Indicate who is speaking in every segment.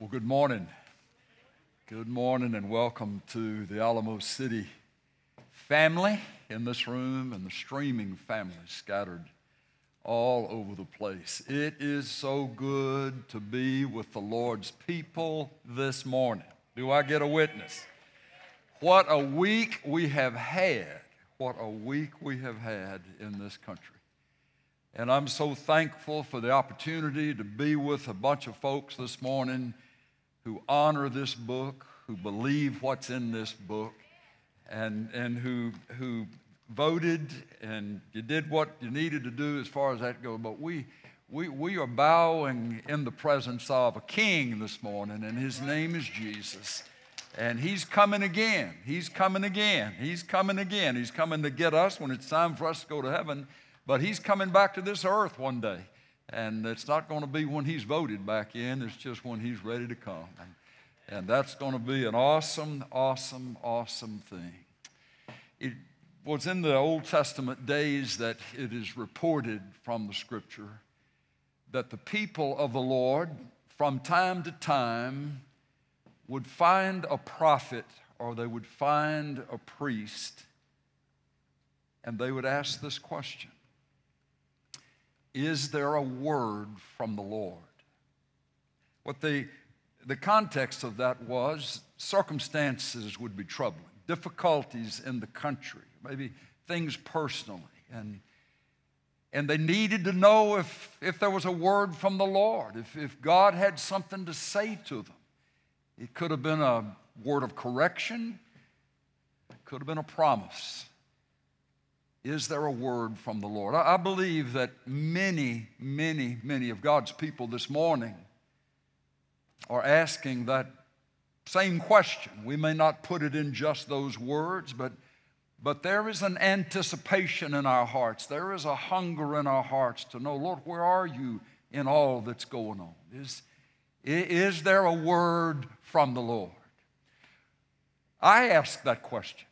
Speaker 1: Well, good morning. Good morning, and welcome to the Alamo City family in this room and the streaming family scattered all over the place. It is so good to be with the Lord's people this morning. Do I get a witness? What a week we have had. What a week we have had in this country. And I'm so thankful for the opportunity to be with a bunch of folks this morning who honor this book, who believe what's in this book, and, and who, who voted and you did what you needed to do as far as that goes. But we, we, we are bowing in the presence of a king this morning, and his name is Jesus. And he's coming again. He's coming again. He's coming again. He's coming to get us when it's time for us to go to heaven. But he's coming back to this earth one day. And it's not going to be when he's voted back in, it's just when he's ready to come. And, that's going to be an awesome, awesome, awesome thing. It was in the Old Testament days that it is reported from the scripture that the people of the Lord, from time to time, would find a prophet or they would find a priest and they would ask this question is there a word from the Lord? What the, the context of that was circumstances would be troubling, difficulties in the country, maybe things personally. And, and they needed to know if, if there was a word from the Lord, if, if God had something to say to them. It could have been a word of correction, it could have been a promise. Is there a word from the Lord? I believe that many, many, many of God's people this morning are asking that same question. We may not put it in just those words, but, but there is an anticipation in our hearts. There is a hunger in our hearts to know, Lord, where are you in all that's going on? Is, is there a word from the Lord? I ask that question.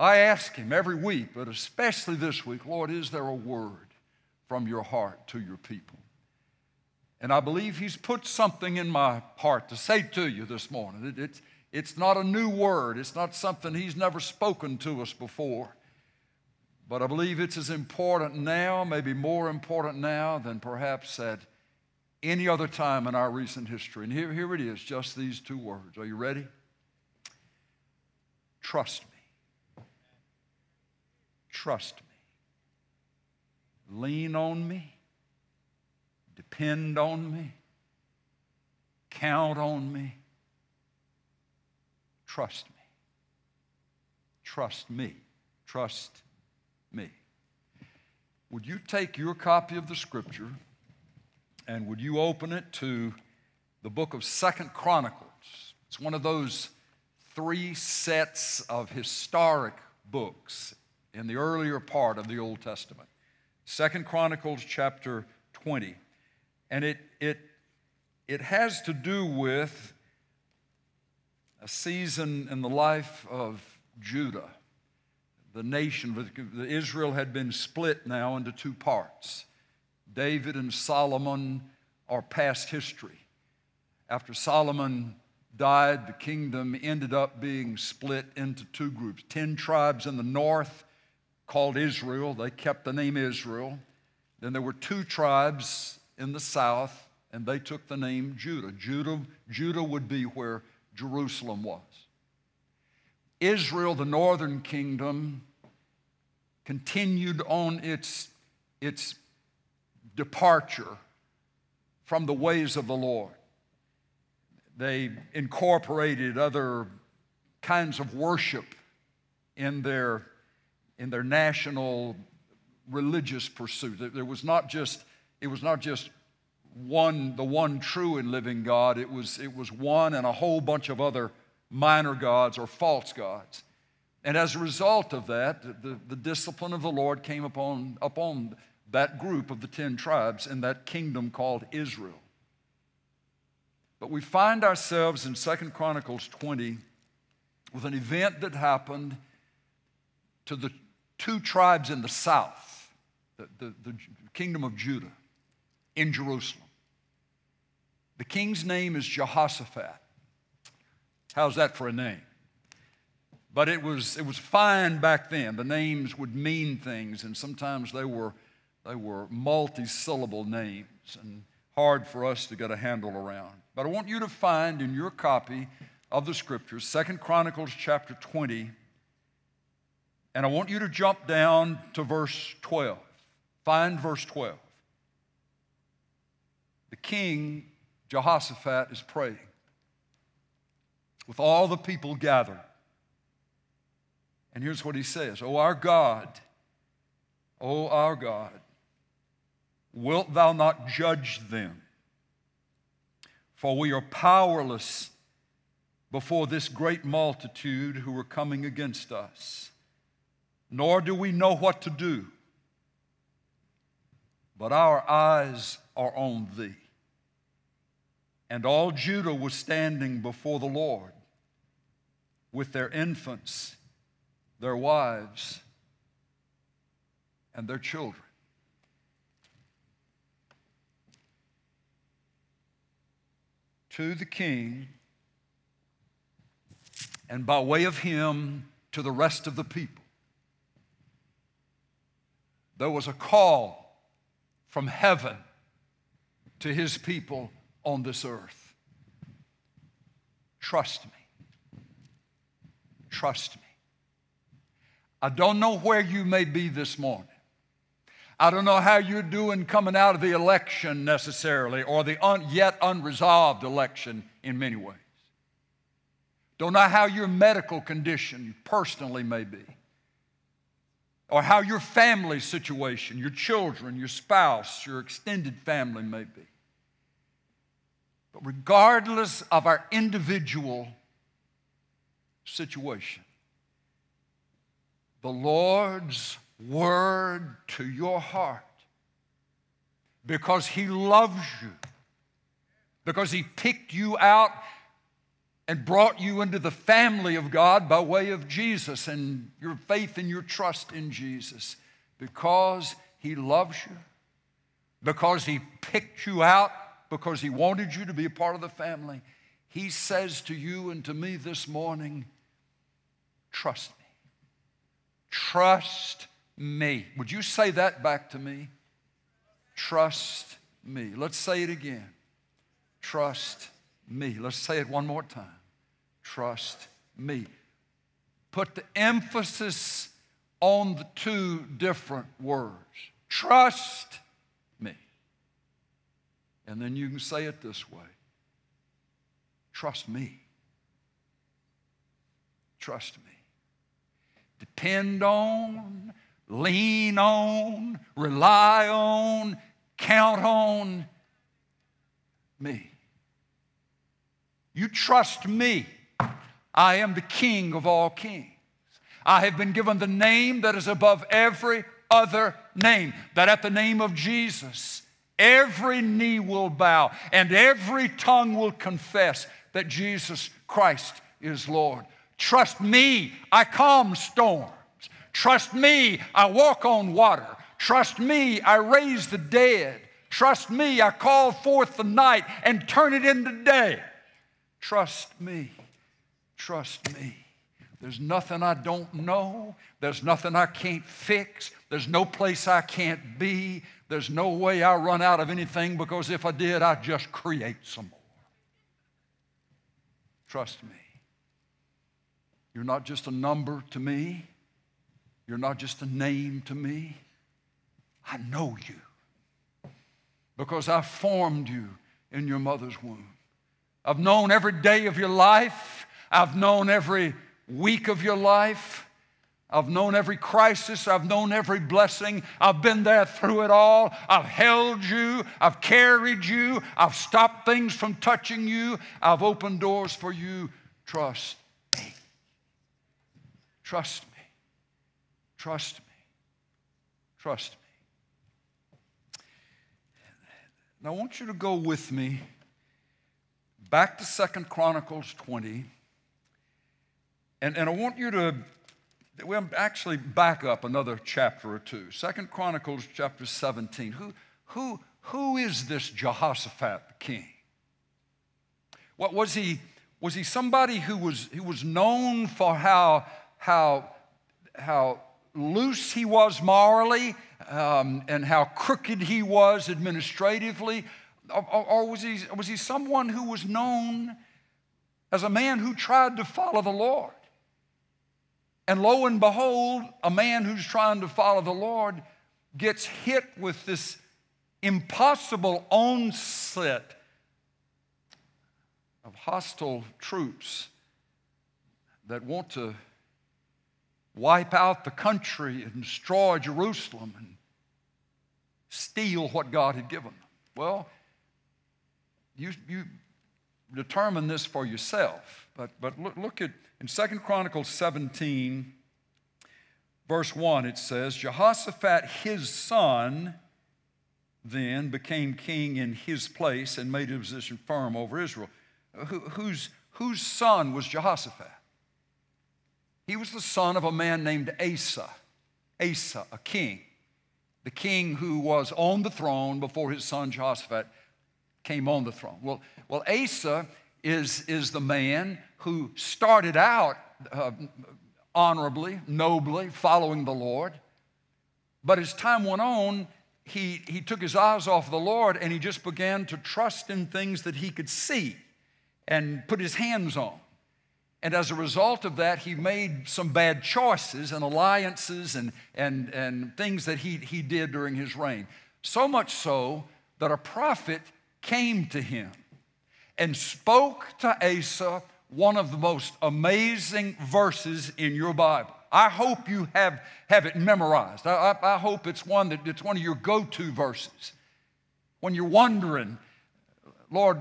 Speaker 1: I ask Him every week, but especially this week, Lord, is there a word from your heart to your people? And I believe He's put something in my heart to say to you this morning. It, it's, it's not a new word, it's not something He's never spoken to us before. But I believe it's as important now, maybe more important now than perhaps at any other time in our recent history. And here, here it is, just these two words. Are you ready? Trust me. Trust me. Lean on me. Depend on me. Count on me. Trust me. Trust me. Trust me. Would you take your copy of the scripture and would you open it to the book of Second Chronicles? It's one of those three sets of historic books in the earlier part of the Old Testament. Second Chronicles chapter 20. And it, it, it has to do with a season in the life of Judah. The nation, The Israel had been split now into two parts. David and Solomon are past history. After Solomon died, the kingdom ended up being split into two groups 10 tribes in the north called Israel. They kept the name Israel. Then there were two tribes in the south, and they took the name Judah. Judah, Judah would be where Jerusalem was. Israel, the northern kingdom, continued on its, its departure from the ways of the Lord. They incorporated other kinds of worship in their in their national religious pursuit. There was not just, it was not just one, the one true and living God, it was, it was one and a whole bunch of other minor gods or false gods. And as a result of that, the, the discipline of the Lord came upon, upon that group of the 10 tribes in that kingdom called Israel. But we find ourselves in Second Chronicles 20 with an event that happened to the two tribes in the south, the, the, the kingdom of Judah, in Jerusalem. The king's name is Jehoshaphat. How's that for a name? But it was, it was fine back then. The names would mean things, and sometimes they were, they were multi syllable names and hard for us to get a handle around. But I want you to find in your copy of the scriptures, Second Chronicles chapter 20, and I want you to jump down to verse 12. Find verse 12. The king, Jehoshaphat, is praying with all the people gathered. And here's what he says Oh, our God, oh, our God, wilt thou not judge them? For we are powerless before this great multitude who are coming against us, nor do we know what to do. But our eyes are on thee. And all Judah was standing before the Lord with their infants, their wives, and their children. To the king, and by way of him to the rest of the people. There was a call from heaven to his people on this earth. Trust me. Trust me. I don't know where you may be this morning. I don't know how you're doing coming out of the election necessarily or the un- yet unresolved election in many ways. Don't know how your medical condition personally may be, or how your family situation, your children, your spouse, your extended family may be. But regardless of our individual situation, the Lord's word to your heart because He loves you, because He picked you out and brought you into the family of God by way of Jesus and your faith and your trust in Jesus because He loves you, because He picked you out, because He wanted you to be a part of the family. He says to you and to me this morning, trust me. Trust me. Would you say that back to me? Trust me. Let's say it again. Trust me. Let's say it one more time trust me. Put the emphasis on the two different words trust me. And then you can say it this way trust me. Trust me. Depend on, lean on, rely on, count on me. You trust me. I am the King of all kings. I have been given the name that is above every other name, that at the name of Jesus, every knee will bow and every tongue will confess that Jesus Christ is Lord. Trust me, I calm storms. Trust me, I walk on water. Trust me, I raise the dead. Trust me, I call forth the night and turn it into day. Trust me. Trust me. There's nothing I don't know. There's nothing I can't fix. There's no place I can't be. There's no way I run out of anything because if I did, I'd just create some more. Trust me. You're not just a number to me, you're not just a name to me. I know you because I formed you in your mother's womb. I've known every day of your life. I've known every week of your life. I've known every crisis. I've known every blessing. I've been there through it all. I've held you. I've carried you. I've stopped things from touching you. I've opened doors for you. Trust me. Trust me. Trust me. Trust me. Now, I want you to go with me back to Second Chronicles 20. And, and I want you to we'll actually back up another chapter or two. Second Chronicles chapter 17. Who, who, who is this Jehoshaphat the king? What was he? Was he somebody who was, who was known for how, how, how loose he was morally um, and how crooked he was administratively? Or, or, was, he, was he someone who was known as a man who tried to follow the Lord? And lo and behold, a man who's trying to follow the Lord gets hit with this impossible onset of hostile troops that want to wipe out the country and destroy Jerusalem and steal what God had given them. Well, you, you determine this for yourself. But, but look, look at in Second Chronicles 17, verse 1, it says, Jehoshaphat, his son, then became king in his place and made his position firm over Israel. Uh, who, whose, whose son was Jehoshaphat? He was the son of a man named Asa. Asa, a king. The king who was on the throne before his son Jehoshaphat came on the throne. Well, well Asa is, is the man who started out uh, honorably, nobly, following the Lord. But as time went on, he, he took his eyes off the Lord and he just began to trust in things that he could see and put his hands on. And as a result of that, he made some bad choices and alliances and, and, and things that he, he did during his reign. So much so that a prophet came to him and spoke to Asa one of the most amazing verses in your Bible. I hope you have, have it memorized. I, I, I hope it's one that it's one of your go-to verses. When you're wondering, Lord,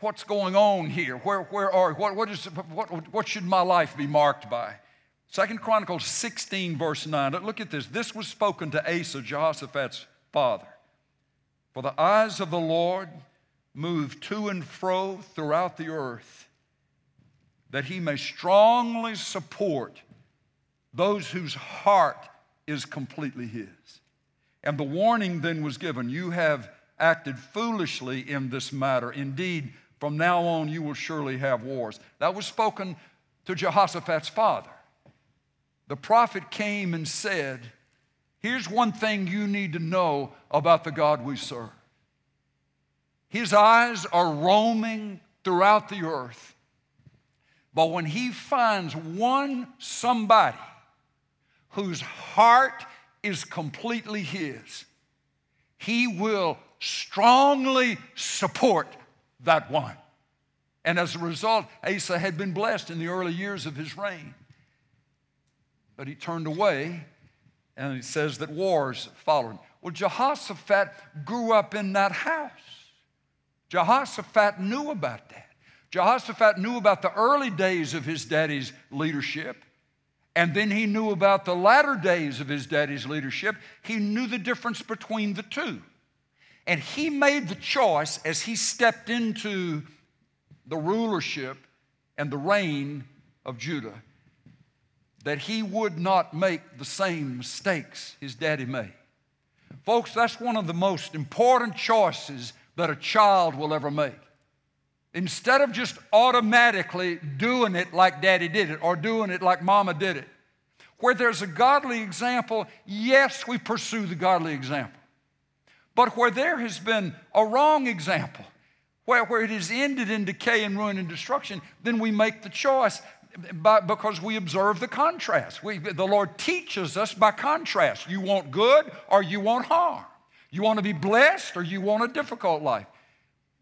Speaker 1: what's going on here? Where, where are what, what, is, what, what should my life be marked by? Second Chronicles 16, verse 9. Look at this. This was spoken to Asa, Jehoshaphat's father. For the eyes of the Lord move to and fro throughout the earth, that he may strongly support those whose heart is completely his. And the warning then was given you have acted foolishly in this matter. Indeed, from now on you will surely have wars. That was spoken to Jehoshaphat's father. The prophet came and said, Here's one thing you need to know about the God we serve. His eyes are roaming throughout the earth. But when he finds one somebody whose heart is completely his, he will strongly support that one. And as a result, Asa had been blessed in the early years of his reign. But he turned away, and it says that wars followed. Well, Jehoshaphat grew up in that house. Jehoshaphat knew about that. Jehoshaphat knew about the early days of his daddy's leadership, and then he knew about the latter days of his daddy's leadership. He knew the difference between the two. And he made the choice as he stepped into the rulership and the reign of Judah that he would not make the same mistakes his daddy made. Folks, that's one of the most important choices that a child will ever make. Instead of just automatically doing it like daddy did it or doing it like mama did it, where there's a godly example, yes, we pursue the godly example. But where there has been a wrong example, where, where it has ended in decay and ruin and destruction, then we make the choice by, because we observe the contrast. We, the Lord teaches us by contrast. You want good or you want harm. You want to be blessed or you want a difficult life.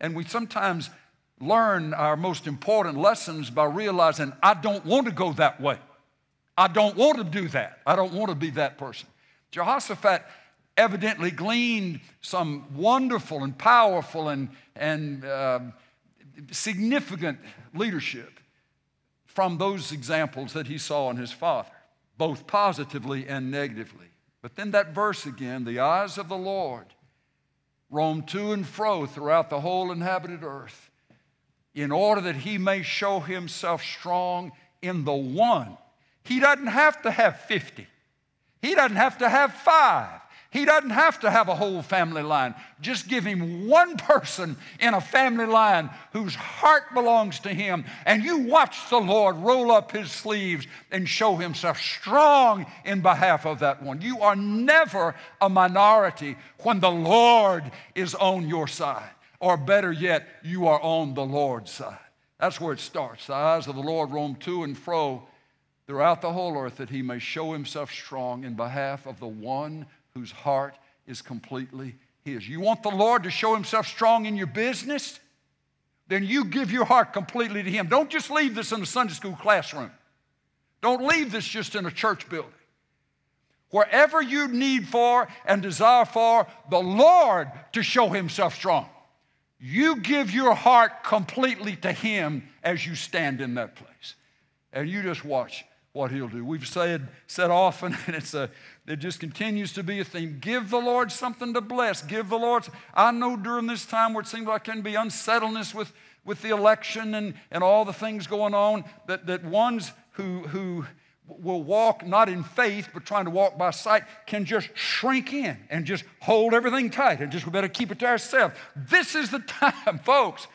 Speaker 1: And we sometimes learn our most important lessons by realizing, I don't want to go that way. I don't want to do that. I don't want to be that person. Jehoshaphat evidently gleaned some wonderful and powerful and, and uh, significant leadership from those examples that he saw in his father, both positively and negatively. But then that verse again the eyes of the Lord roam to and fro throughout the whole inhabited earth in order that he may show himself strong in the one. He doesn't have to have 50, he doesn't have to have five. He doesn't have to have a whole family line. Just give him one person in a family line whose heart belongs to him, and you watch the Lord roll up his sleeves and show himself strong in behalf of that one. You are never a minority when the Lord is on your side, or better yet, you are on the Lord's side. That's where it starts. The eyes of the Lord roam to and fro throughout the whole earth that he may show himself strong in behalf of the one whose heart is completely His. You want the Lord to show Himself strong in your business? Then you give your heart completely to Him. Don't just leave this in a Sunday school classroom. Don't leave this just in a church building. Wherever you need for and desire for the Lord to show Himself strong, you give your heart completely to Him as you stand in that place. And you just watch what He'll do. We've said, said often, and it's a, it just continues to be a theme. Give the Lord something to bless. Give the Lord. I know during this time where it seems like can be unsettledness with, with the election and, and all the things going on, that, that ones who, who will walk not in faith, but trying to walk by sight, can just shrink in and just hold everything tight and just we better keep it to ourselves. This is the time, folks,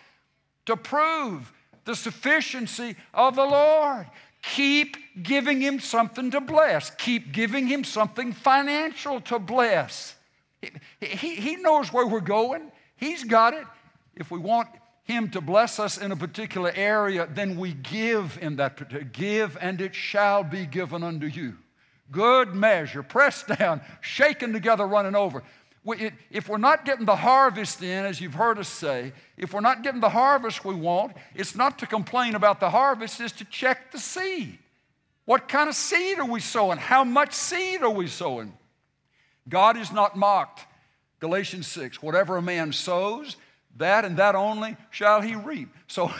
Speaker 1: to prove the sufficiency of the Lord. Keep giving him something to bless. Keep giving him something financial to bless. He, he, he knows where we're going, he's got it. If we want him to bless us in a particular area, then we give in that particular give, and it shall be given unto you. Good measure, pressed down, shaken together, running over if we're not getting the harvest in, as you've heard us say, if we're not getting the harvest we want, it's not to complain about the harvest, it's to check the seed. What kind of seed are we sowing? How much seed are we sowing? God is not mocked. Galatians 6 whatever a man sows, that and that only shall he reap. So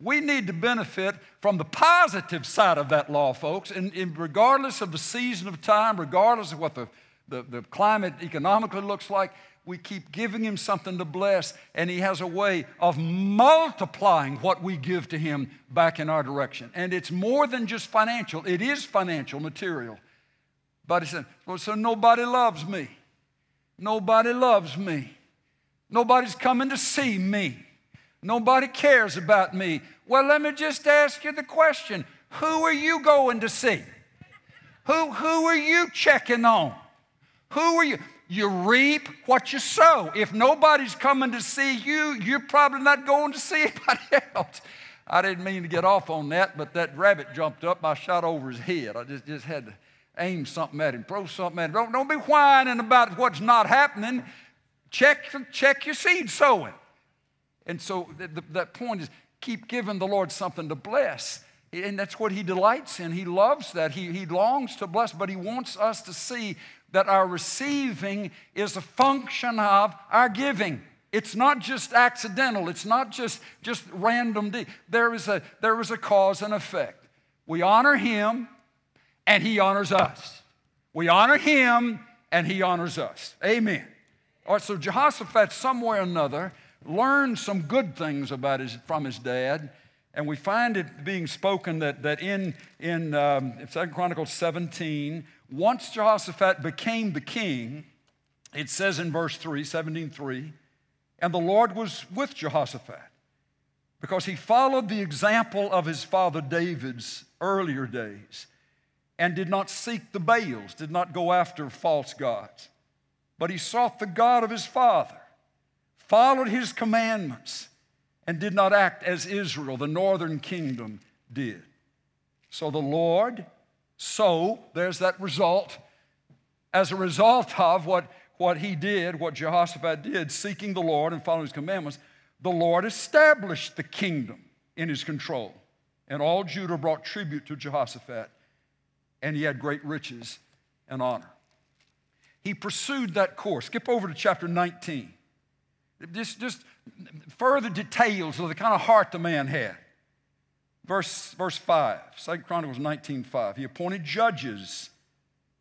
Speaker 1: we need to benefit from the positive side of that law, folks, and, and regardless of the season of time, regardless of what the the, the climate economically looks like. We keep giving him something to bless, and he has a way of multiplying what we give to him back in our direction. And it's more than just financial, it is financial material. But he said, well, so nobody loves me. Nobody loves me. Nobody's coming to see me. Nobody cares about me. Well, let me just ask you the question who are you going to see? Who, who are you checking on? Who are you? You reap what you sow. If nobody's coming to see you, you're probably not going to see anybody else. I didn't mean to get off on that, but that rabbit jumped up. I shot over his head. I just, just had to aim something at him, throw something at him. Don't, don't be whining about what's not happening. Check, check your seed sowing. And so the, the, that point is keep giving the Lord something to bless. And that's what he delights in. He loves that. He, he longs to bless, but he wants us to see that our receiving is a function of our giving. It's not just accidental, it's not just, just random. There is, a, there is a cause and effect. We honor him and he honors us. We honor him and he honors us. Amen. All right, so Jehoshaphat, somewhere or another, learned some good things about his, from his dad. And we find it being spoken that, that in, in um, 2 Chronicles 17, once Jehoshaphat became the king, it says in verse 3, 17 3, and the Lord was with Jehoshaphat because he followed the example of his father David's earlier days and did not seek the Baals, did not go after false gods, but he sought the God of his father, followed his commandments, and did not act as Israel, the northern kingdom, did. So the Lord so there's that result. As a result of what, what he did, what Jehoshaphat did, seeking the Lord and following his commandments, the Lord established the kingdom in his control. And all Judah brought tribute to Jehoshaphat, and he had great riches and honor. He pursued that course. Skip over to chapter 19. Just, just further details of the kind of heart the man had. Verse, verse 5, 2 Chronicles 19 5. He appointed judges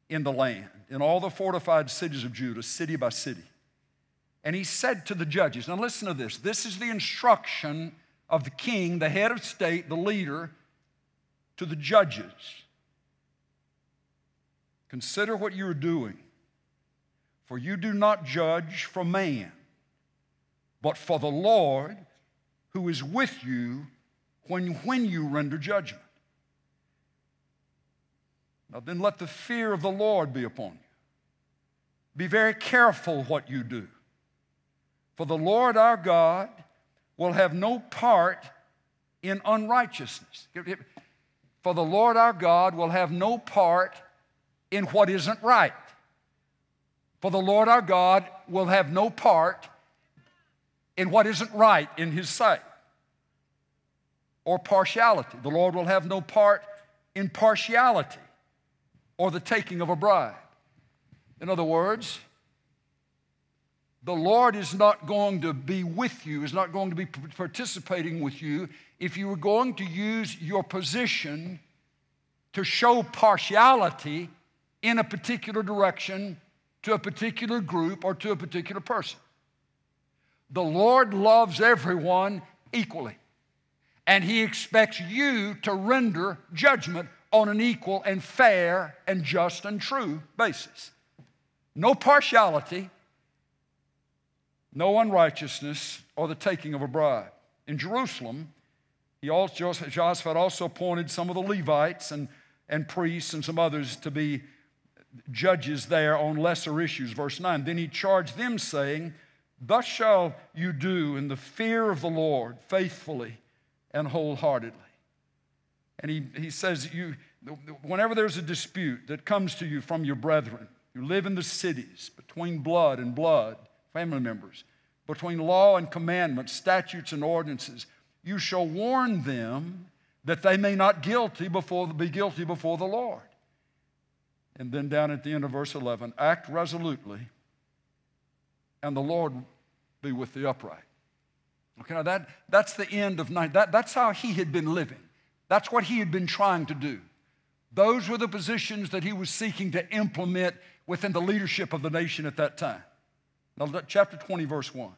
Speaker 1: in the land, in all the fortified cities of Judah, city by city. And he said to the judges, now listen to this. This is the instruction of the king, the head of state, the leader, to the judges. Consider what you are doing. For you do not judge for man, but for the Lord who is with you when, when you render judgment. Now then, let the fear of the Lord be upon you. Be very careful what you do. For the Lord our God will have no part in unrighteousness. For the Lord our God will have no part in what isn't right. For the Lord our God will have no part in what isn't right in His sight or partiality. The Lord will have no part in partiality or the taking of a bribe. In other words, the Lord is not going to be with you, is not going to be participating with you if you are going to use your position to show partiality in a particular direction to a particular group or to a particular person. The Lord loves everyone equally, and He expects you to render judgment on an equal and fair and just and true basis. No partiality, no unrighteousness, or the taking of a bribe. In Jerusalem, he also, also appointed some of the Levites and, and priests and some others to be judges there on lesser issues. Verse 9 Then he charged them, saying, Thus shall you do in the fear of the Lord, faithfully and wholeheartedly. And he, he says, you, whenever there's a dispute that comes to you from your brethren, you live in the cities between blood and blood, family members, between law and commandments, statutes and ordinances, you shall warn them that they may not guilty before, be guilty before the Lord. And then down at the end of verse 11, act resolutely, and the Lord be with the upright. Okay, now that, that's the end of night. That, that's how he had been living. That's what he had been trying to do. Those were the positions that he was seeking to implement within the leadership of the nation at that time. Now, chapter 20, verse 1.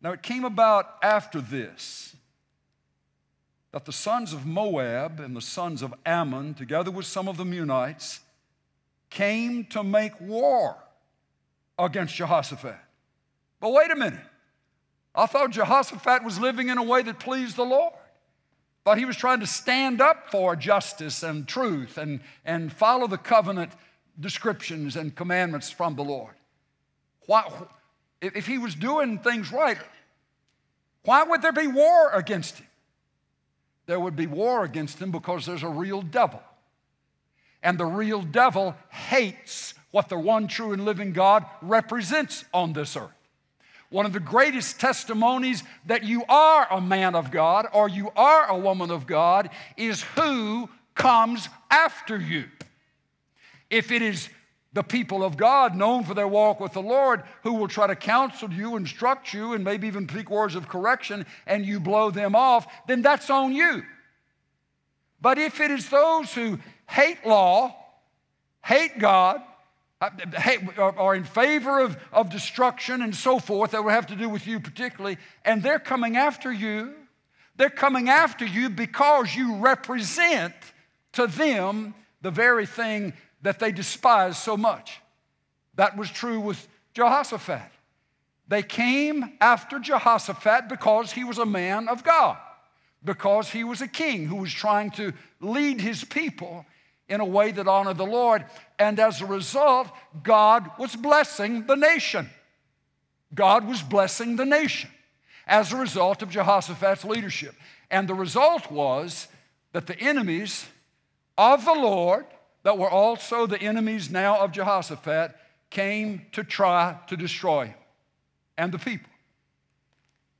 Speaker 1: Now, it came about after this that the sons of Moab and the sons of Ammon, together with some of the Meunites, came to make war against Jehoshaphat. But wait a minute. I thought Jehoshaphat was living in a way that pleased the Lord. Thought he was trying to stand up for justice and truth and, and follow the covenant descriptions and commandments from the Lord. Why, if he was doing things right, why would there be war against him? There would be war against him because there's a real devil. And the real devil hates what the one true and living God represents on this earth. One of the greatest testimonies that you are a man of God or you are a woman of God is who comes after you. If it is the people of God, known for their walk with the Lord, who will try to counsel you, instruct you, and maybe even speak words of correction, and you blow them off, then that's on you. But if it is those who hate law, hate God, uh, are in favor of, of destruction and so forth, that would have to do with you particularly, and they're coming after you. They're coming after you because you represent to them the very thing that they despise so much. That was true with Jehoshaphat. They came after Jehoshaphat because he was a man of God, because he was a king who was trying to lead his people in a way that honored the Lord. And as a result, God was blessing the nation. God was blessing the nation as a result of Jehoshaphat's leadership. And the result was that the enemies of the Lord, that were also the enemies now of Jehoshaphat, came to try to destroy him and the people.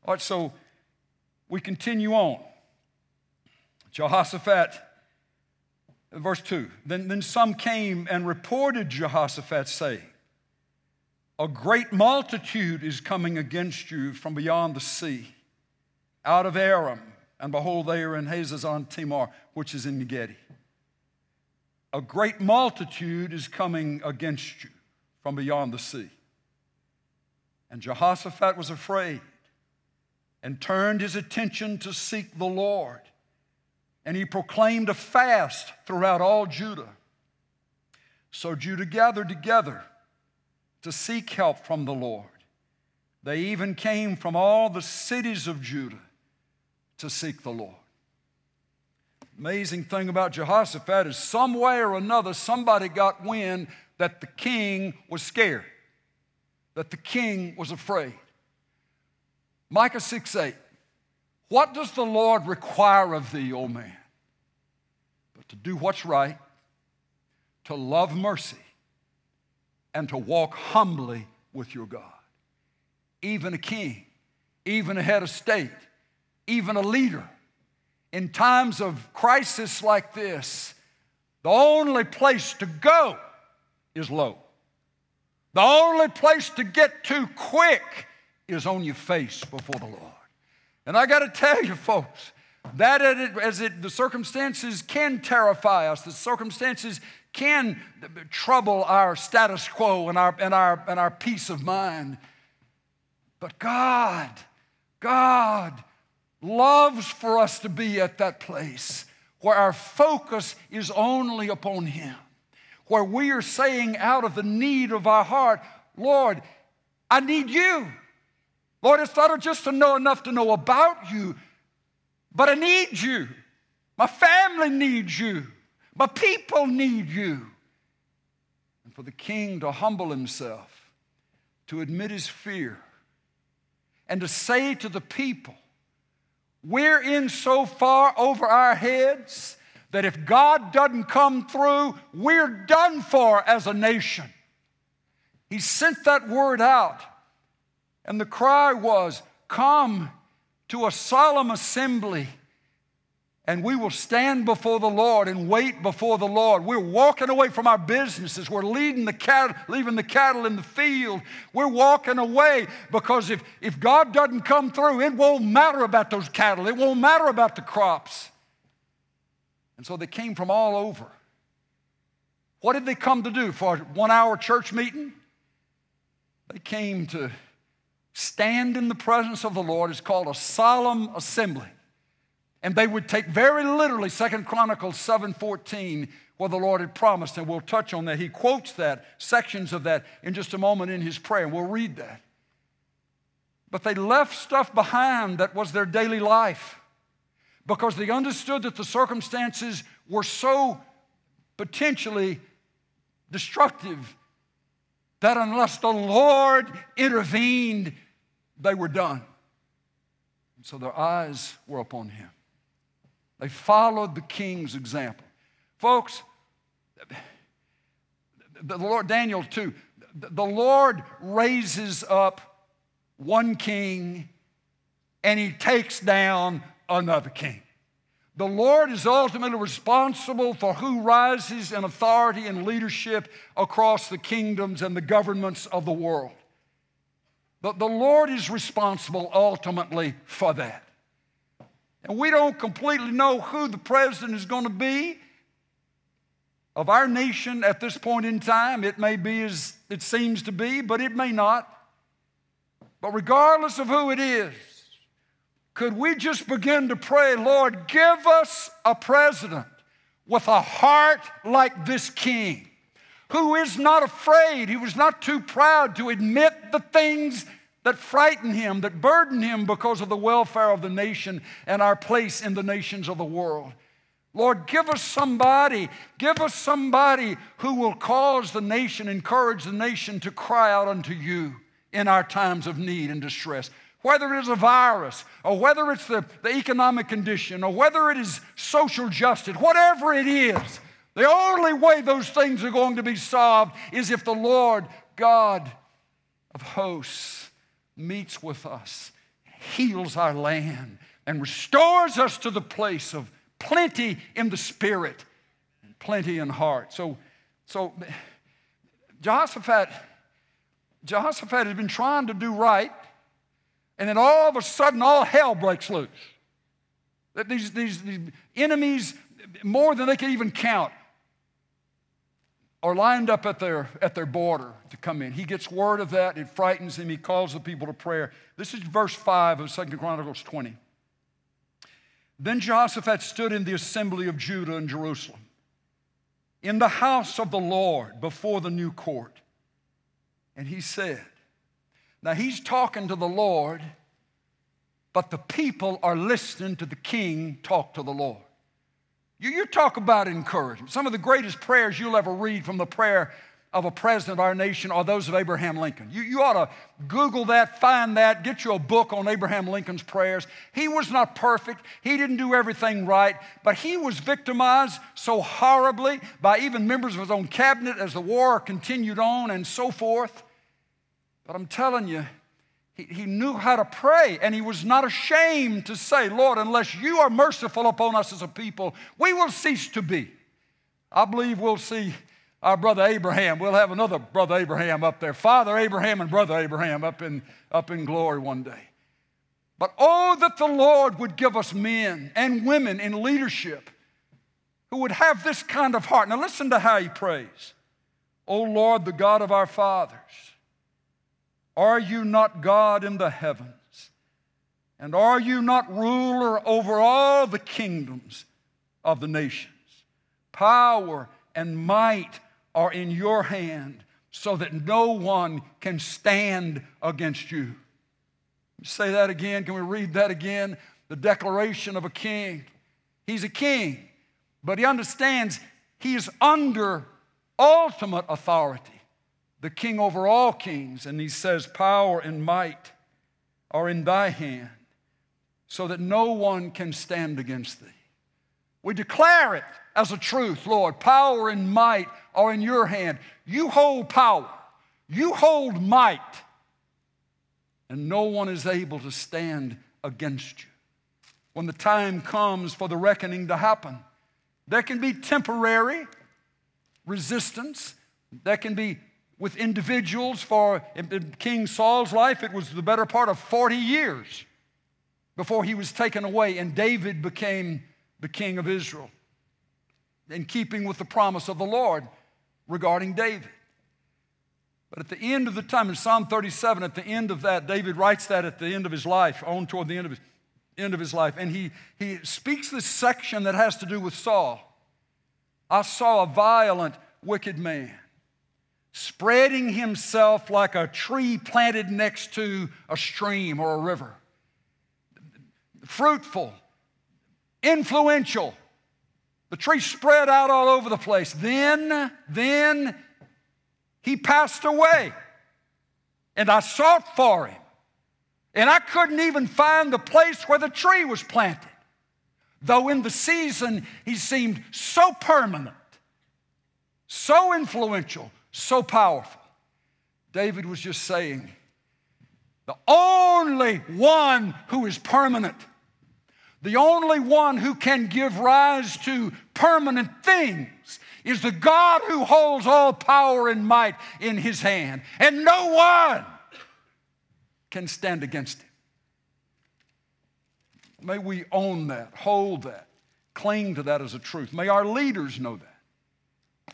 Speaker 1: All right, so we continue on. Jehoshaphat Verse 2 then, then some came and reported Jehoshaphat, saying, A great multitude is coming against you from beyond the sea, out of Aram, and behold, they are in Hazazon Tamar, which is in Engedi. A great multitude is coming against you from beyond the sea. And Jehoshaphat was afraid and turned his attention to seek the Lord and he proclaimed a fast throughout all Judah. So Judah gathered together to seek help from the Lord. They even came from all the cities of Judah to seek the Lord. Amazing thing about Jehoshaphat is some way or another, somebody got wind that the king was scared, that the king was afraid. Micah 6 8. What does the Lord require of thee, O man? But to do what's right, to love mercy, and to walk humbly with your God. Even a king, even a head of state, even a leader. In times of crisis like this, the only place to go is low. The only place to get to quick is on your face before the Lord. And I got to tell you, folks, that as it, the circumstances can terrify us, the circumstances can trouble our status quo and our, and our, and our peace of mind. But God, God loves for us to be at that place where our focus is only upon Him, where we are saying out of the need of our heart, Lord, I need you. Lord, it's not just to know enough to know about you, but I need you. My family needs you. My people need you. And for the king to humble himself, to admit his fear, and to say to the people, we're in so far over our heads that if God doesn't come through, we're done for as a nation. He sent that word out, and the cry was, Come to a solemn assembly and we will stand before the Lord and wait before the Lord. We're walking away from our businesses. We're leading the cattle, leaving the cattle in the field. We're walking away because if, if God doesn't come through, it won't matter about those cattle. It won't matter about the crops. And so they came from all over. What did they come to do for a one hour church meeting? They came to stand in the presence of the Lord. is called a solemn assembly. And they would take very literally Second Chronicles 7:14, where the Lord had promised, and we'll touch on that. He quotes that, sections of that, in just a moment in his prayer, and we'll read that. But they left stuff behind that was their daily life because they understood that the circumstances were so potentially destructive that unless the Lord intervened, they were done. And so their eyes were upon him. They followed the king's example. Folks, the Lord, Daniel 2, the Lord raises up one king and he takes down another king. The Lord is ultimately responsible for who rises in authority and leadership across the kingdoms and the governments of the world. But the Lord is responsible ultimately for that. And we don't completely know who the president is going to be of our nation at this point in time. It may be as it seems to be, but it may not. But regardless of who it is, could we just begin to pray, Lord, give us a president with a heart like this king, who is not afraid, he was not too proud to admit the things that frighten him, that burden him because of the welfare of the nation and our place in the nations of the world. Lord, give us somebody, give us somebody who will cause the nation, encourage the nation to cry out unto you in our times of need and distress. Whether it is a virus, or whether it's the, the economic condition, or whether it is social justice, whatever it is, the only way those things are going to be solved is if the Lord God of hosts meets with us, heals our land, and restores us to the place of plenty in the spirit and plenty in heart. So, so Jehoshaphat, Jehoshaphat has been trying to do right, and then all of a sudden, all hell breaks loose. That these, these, these enemies, more than they can even count, are lined up at their, at their border to come in. He gets word of that. It frightens him. He calls the people to prayer. This is verse 5 of Second Chronicles 20. Then Jehoshaphat stood in the assembly of Judah and Jerusalem, in the house of the Lord before the new court. And he said, Now he's talking to the Lord, but the people are listening to the king talk to the Lord. You, you talk about encouragement. Some of the greatest prayers you'll ever read from the prayer of a president of our nation are those of Abraham Lincoln. You, you ought to Google that, find that, get you a book on Abraham Lincoln's prayers. He was not perfect, he didn't do everything right, but he was victimized so horribly by even members of his own cabinet as the war continued on and so forth. But I'm telling you, he, he knew how to pray, and he was not ashamed to say, Lord, unless you are merciful upon us as a people, we will cease to be. I believe we'll see our brother Abraham. We'll have another brother Abraham up there, Father Abraham and brother Abraham up in, up in glory one day. But oh, that the Lord would give us men and women in leadership who would have this kind of heart. Now, listen to how he prays. O Lord, the God of our fathers, are you not God in the heavens? And are you not ruler over all the kingdoms of the nations? Power and might are in your hand so that no one can stand against you. Say that again. Can we read that again? The declaration of a king. He's a king, but he understands he's under ultimate authority the king over all kings. And he says, Power and might are in thy hand, so that no one can stand against thee. We declare it as a truth, Lord. Power and might are in your hand. You hold power, you hold might, and no one is able to stand against you. When the time comes for the reckoning to happen, there can be temporary resistance, there can be with individuals. For in King Saul's life, it was the better part of 40 years before he was taken away, and David became the king of Israel, in keeping with the promise of the Lord regarding David. But at the end of the time, in Psalm 37, at the end of that, David writes that at the end of his life, on toward the end of his, end of his life, and he, he speaks this section that has to do with Saul. I saw a violent, wicked man spreading himself like a tree planted next to a stream or a river. Fruitful, influential. The tree spread out all over the place. Then, then he passed away. And I sought for him. And I couldn't even find the place where the tree was planted. Though in the season he seemed so permanent, so influential, so powerful. David was just saying, the only one who is permanent, the only one who can give rise to permanent things is the God who holds all power and might in his hand, and no one can stand against him. May we own that, hold that, cling to that as a truth. May our leaders know that,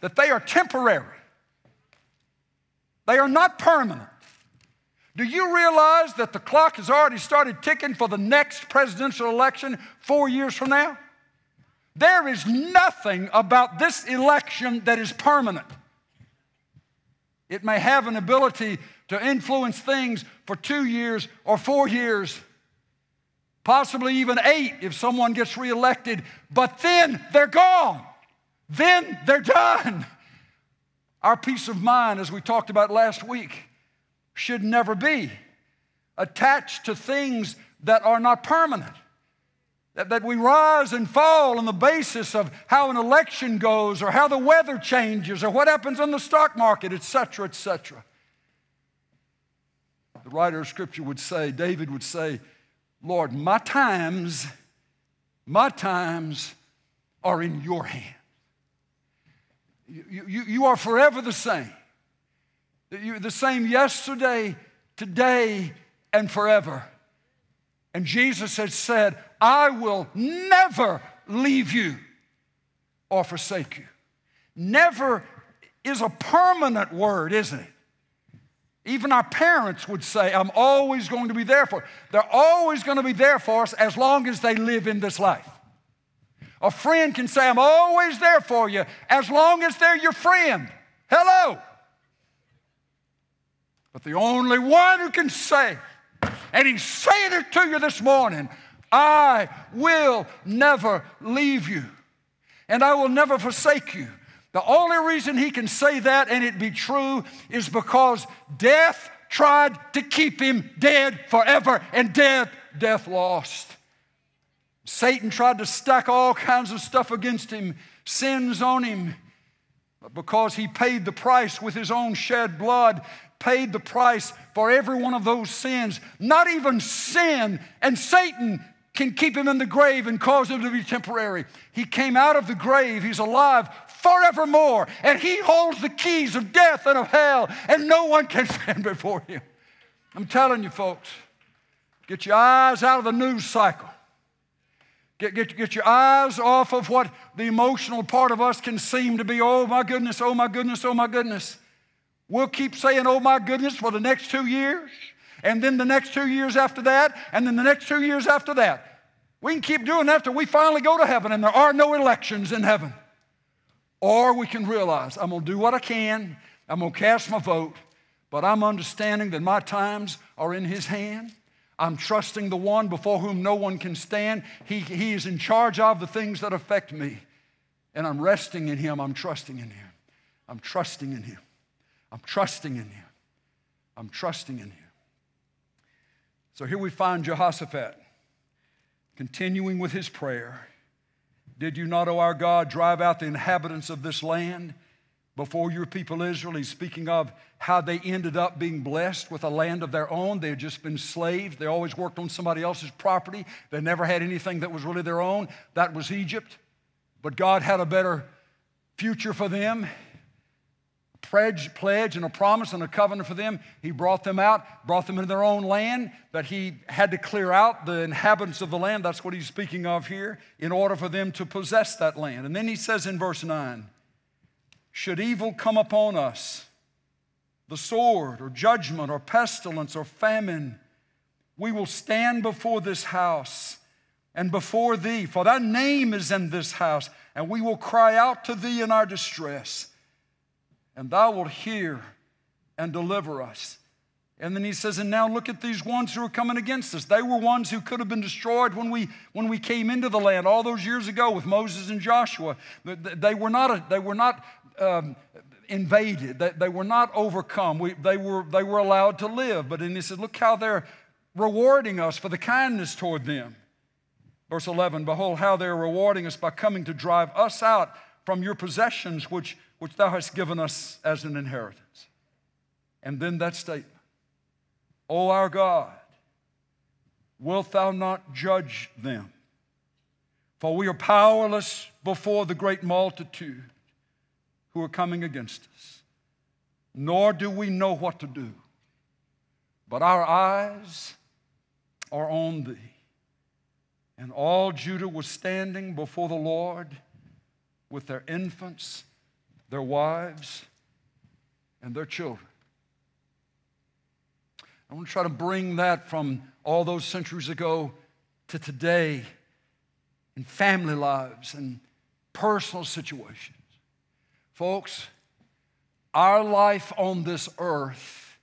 Speaker 1: that they are temporary they are not permanent. Do you realize that the clock has already started ticking for the next presidential election four years from now? There is nothing about this election that is permanent. It may have an ability to influence things for two years or four years, possibly even eight if someone gets reelected, but then they're gone. Then they're done. Our peace of mind, as we talked about last week, should never be attached to things that are not permanent. That, that we rise and fall on the basis of how an election goes or how the weather changes or what happens in the stock market, etc., etc. The writer of Scripture would say, David would say, Lord, my times, my times are in your hand. You, you, you are forever the same. You're the same yesterday, today, and forever. And Jesus had said, I will never leave you or forsake you. Never is a permanent word, isn't it? Even our parents would say, I'm always going to be there for. You. They're always going to be there for us as long as they live in this life. A friend can say, I'm always there for you as long as they're your friend. Hello. But the only one who can say, and he's saying it to you this morning, I will never leave you and I will never forsake you. The only reason he can say that and it be true is because death tried to keep him dead forever and death, death lost. Satan tried to stack all kinds of stuff against him, sins on him. But because he paid the price with his own shed blood, paid the price for every one of those sins, not even sin and Satan can keep him in the grave and cause him to be temporary. He came out of the grave, he's alive forevermore, and he holds the keys of death and of hell, and no one can stand before him. I'm telling you, folks, get your eyes out of the news cycle. Get, get, get your eyes off of what the emotional part of us can seem to be. Oh my goodness, oh my goodness, oh my goodness. We'll keep saying, oh my goodness, for the next two years and then the next two years after that, and then the next two years after that. We can keep doing that till we finally go to heaven and there are no elections in heaven. Or we can realize I'm going to do what I can, I'm going to cast my vote, but I'm understanding that my times are in His hand. I'm trusting the one before whom no one can stand. He, he is in charge of the things that affect me. And I'm resting in Him. I'm trusting in Him. I'm trusting in Him. I'm trusting in Him. I'm trusting in Him. So here we find Jehoshaphat continuing with his prayer. Did you not, O our God, drive out the inhabitants of this land before your people Israel? He's speaking of how they ended up being blessed with a land of their own. They had just been slaves. They always worked on somebody else's property. They never had anything that was really their own. That was Egypt. But God had a better future for them pledge, pledge and a promise and a covenant for them. He brought them out, brought them into their own land, but he had to clear out the inhabitants of the land. That's what he's speaking of here, in order for them to possess that land. And then he says in verse 9, Should evil come upon us, the sword or judgment or pestilence or famine, we will stand before this house and before thee, for thy name is in this house, and we will cry out to thee in our distress and thou wilt hear and deliver us. And then he says, and now look at these ones who are coming against us. They were ones who could have been destroyed when we, when we came into the land all those years ago with Moses and Joshua. They were not, a, they were not um, invaded, they, they, were not overcome. We, they, were, they were allowed to live. But then he said, look how they're rewarding us for the kindness toward them. Verse 11, behold how they're rewarding us by coming to drive us out from your possessions, which which thou hast given us as an inheritance. And then that statement, O our God, wilt thou not judge them? For we are powerless before the great multitude who are coming against us, nor do we know what to do. But our eyes are on thee. And all Judah was standing before the Lord with their infants their wives, and their children. I want to try to bring that from all those centuries ago to today in family lives and personal situations. Folks, our life on this earth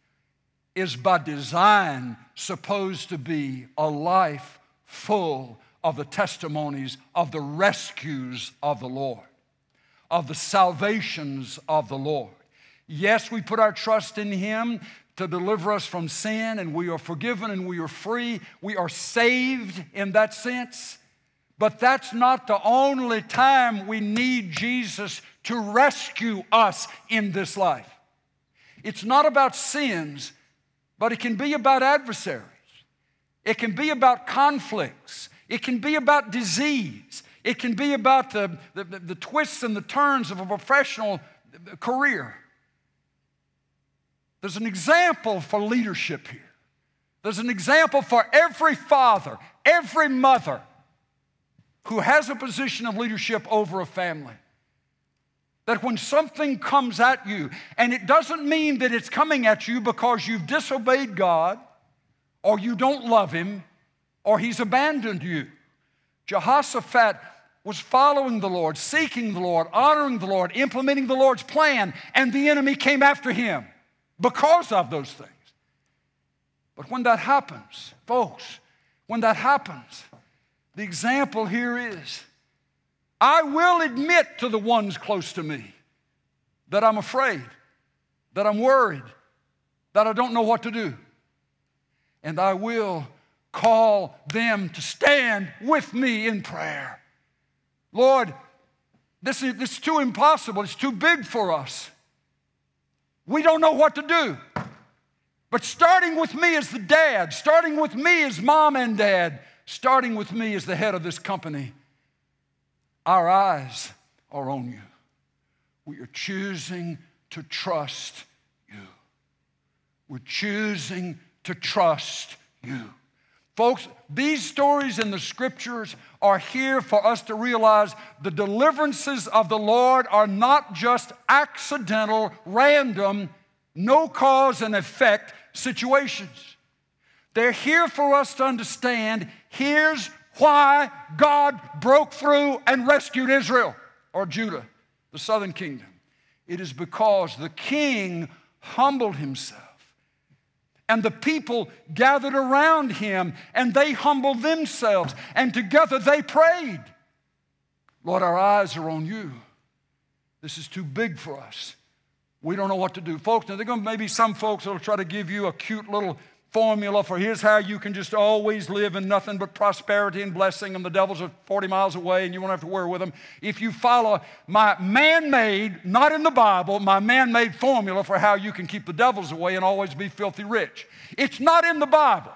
Speaker 1: is by design supposed to be a life full of the testimonies of the rescues of the Lord of the salvations of the Lord. Yes, we put our trust in Him to deliver us from sin, and we are forgiven and we are free. We are saved in that sense. But that's not the only time we need Jesus to rescue us in this life. It's not about sins, but it can be about adversaries. It can be about conflicts. It can be about disease. It can be about the, the, the, twists and the turns of a professional career. There's an example for leadership here. There's an example for every father, every mother who has a position of leadership over a family. That when something comes at you, and it doesn't mean that it's coming at you because you've disobeyed God, or you don't love Him, or He's abandoned you. Jehoshaphat was following the Lord, seeking the Lord, honoring the Lord, implementing the Lord's plan, and the enemy came after him because of those things. But when that happens, folks, when that happens, the example here is I will admit to the ones close to me that I'm afraid, that I'm worried, that I don't know what to do. And I will call them to stand with me in prayer. Lord, this is, this is too impossible. It's too big for us. We don't know what to do. But starting with me as the dad, starting with me as mom and dad, starting with me as the head of this company, our eyes are on you. We are choosing to trust you. We're choosing to trust you. Folks, these stories in the scriptures are here for us to realize the deliverances of the Lord are not just accidental, random, no cause and effect situations. They're here for us to understand here's why God broke through and rescued Israel or Judah, the southern kingdom. It is because the king humbled himself and the people gathered around him and they humbled themselves and together they prayed. Lord, our eyes are on you. This is too big for us. We don't know what to do. Folks, now there are going to maybe some folks that will try to give you a cute little formula for here's how you can just always live in nothing but prosperity and blessing, and the devils are 40 miles away and you won't have to worry with them. If you follow my man made, not in the Bible, my man made formula for how you can keep the devils away and always be filthy rich, it's not in the Bible.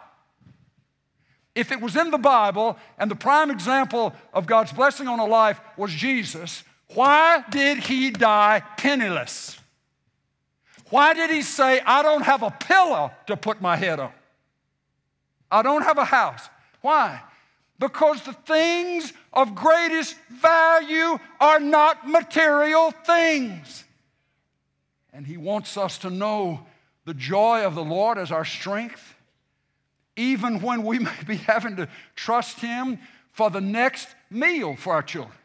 Speaker 1: If it was in the Bible and the prime example of God's blessing on a life was Jesus, why did he die penniless? Why did he say, I don't have a pillow to put my head on? I don't have a house. Why? Because the things of greatest value are not material things. And he wants us to know the joy of the Lord as our strength, even when we may be having to trust him for the next meal for our children.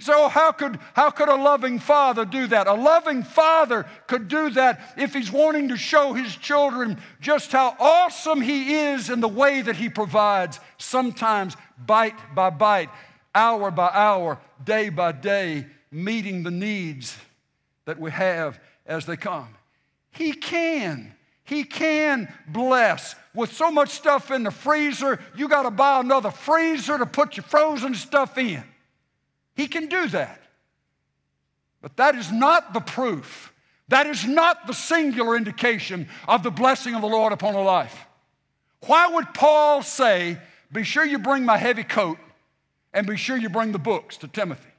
Speaker 1: So, oh, how could, how could a loving father do that? A loving father could do that if he's wanting to show his children just how awesome he is in the way that he provides, sometimes bite by bite, hour by hour, day by day, meeting the needs that we have as they come. He can. He can bless. With so much stuff in the freezer, you got to buy another freezer to put your frozen stuff in. He can do that. But that is not the proof. That is not the singular indication of the blessing of the Lord upon a life. Why would Paul say, Be sure you bring my heavy coat and be sure you bring the books to Timothy?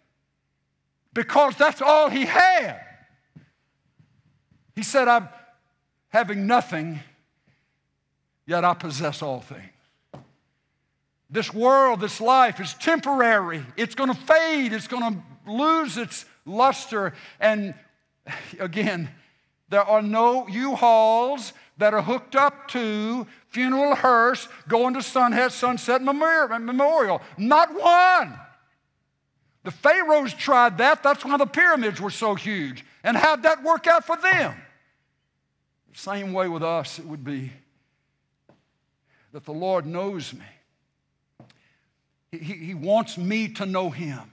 Speaker 1: Because that's all he had. He said, I'm having nothing, yet I possess all things. This world, this life is temporary. It's going to fade. It's going to lose its luster. And again, there are no U-Hauls that are hooked up to funeral hearse going to Sunset, Sunset Memorial. Not one. The Pharaohs tried that. That's why the pyramids were so huge. And how'd that work out for them? Same way with us, it would be that the Lord knows me. He, he wants me to know Him.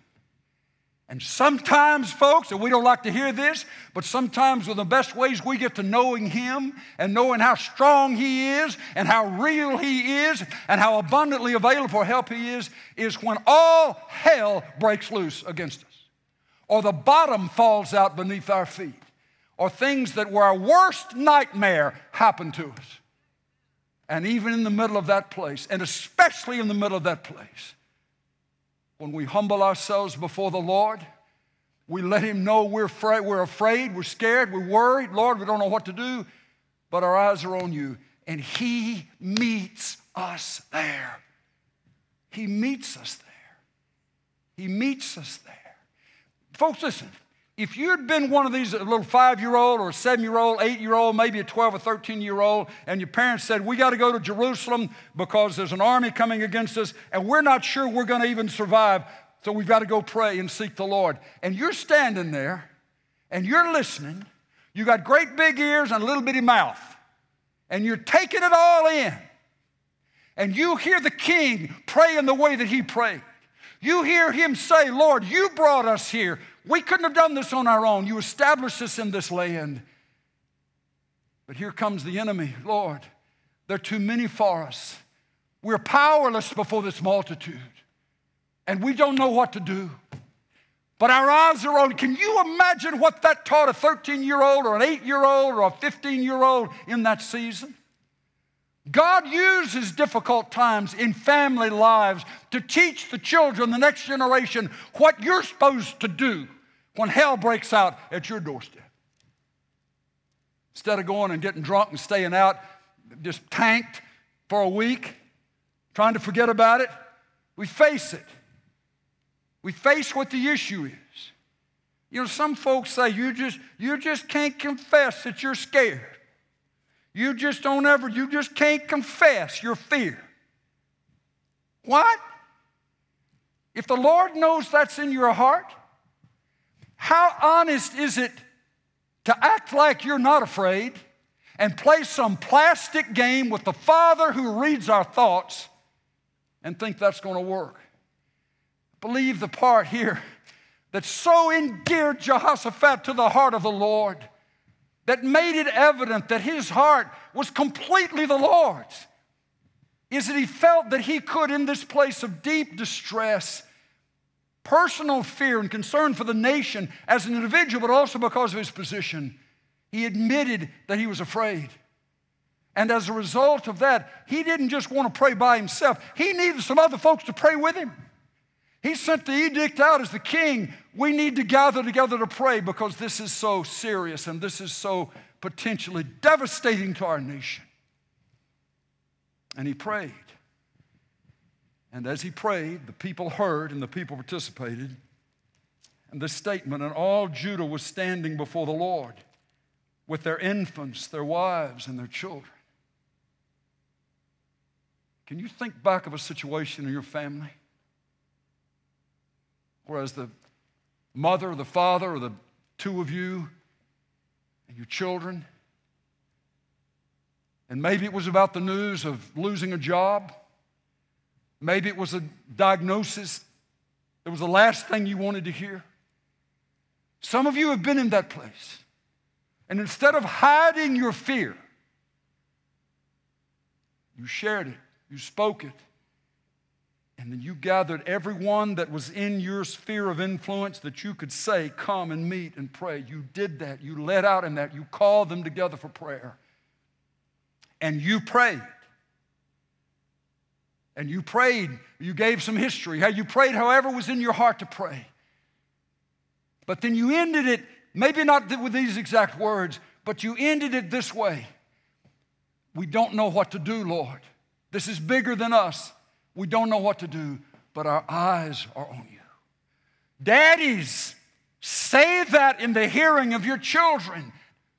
Speaker 1: And sometimes, folks, and we don't like to hear this, but sometimes one of the best ways we get to knowing Him and knowing how strong He is and how real He is and how abundantly available for help He is, is when all hell breaks loose against us, or the bottom falls out beneath our feet, or things that were our worst nightmare happen to us. And even in the middle of that place, and especially in the middle of that place, when we humble ourselves before the Lord, we let Him know we're afraid, we're, afraid, we're scared, we're worried. Lord, we don't know what to do, but our eyes are on you. And He meets us there. He meets us there. He meets us there. Folks, listen, if you'd been one of these, little five year old or seven year old, eight year old, maybe a 12 or 13 year old, and your parents said, We got to go to Jerusalem because there's an army coming against us, and we're not sure we're going to even survive, so we've got to go pray and seek the Lord. And you're standing there and you're listening. You got great big ears and a little bitty mouth, and you're taking it all in, and you hear the king pray in the way that he prayed, you hear him say, Lord, you brought us here. We couldn't have done this on our own. You established us in this land. But here comes the enemy. Lord, there are too many for us. We're powerless before this multitude, and we don't know what to do. But our eyes are on. Can you imagine what that taught a 13 year old or an 8 year old or a 15 year old in that season? God uses difficult times in family lives to teach the children, the next generation, what you're supposed to do when hell breaks out at your doorstep. Instead of going and getting drunk and staying out, just tanked for a week, trying to forget about it, we face it. We face what the issue is. You know, some folks say you just you just can't confess that you're scared. You just don't ever, you just can't confess your fear. What? If the Lord knows that's in your heart, how honest is it to act like you're not afraid and play some plastic game with the Father who reads our thoughts and think that's going to work? Believe the part here that so endeared Jehoshaphat to the heart of the Lord that made it evident that his heart was completely the Lord's is that he felt that he could, in this place of deep distress, personal fear and concern for the nation as an individual, but also because of his position, he admitted that he was afraid. And as a result of that, he didn't just want to pray by himself, he needed some other folks to pray with him. He sent the edict out as the king. We need to gather together to pray because this is so serious and this is so potentially devastating to our nation. And he prayed. And as he prayed, the people heard and the people participated. And the statement, and all Judah was standing before the Lord with their infants, their wives, and their children. Can you think back of a situation in your family? Whereas the mother, or the father, or the two of you and your children, and maybe it was about the news of losing a job. Maybe it was a diagnosis that was the last thing you wanted to hear. Some of you have been in that place. And instead of hiding your fear, you shared it, you spoke it, and then you gathered everyone that was in your sphere of influence that you could say, Come and meet and pray. You did that. You led out in that. You called them together for prayer. And you prayed. And you prayed. You gave some history, how you prayed however was in your heart to pray. But then you ended it, maybe not with these exact words, but you ended it this way We don't know what to do, Lord. This is bigger than us. We don't know what to do, but our eyes are on you. Daddies, say that in the hearing of your children.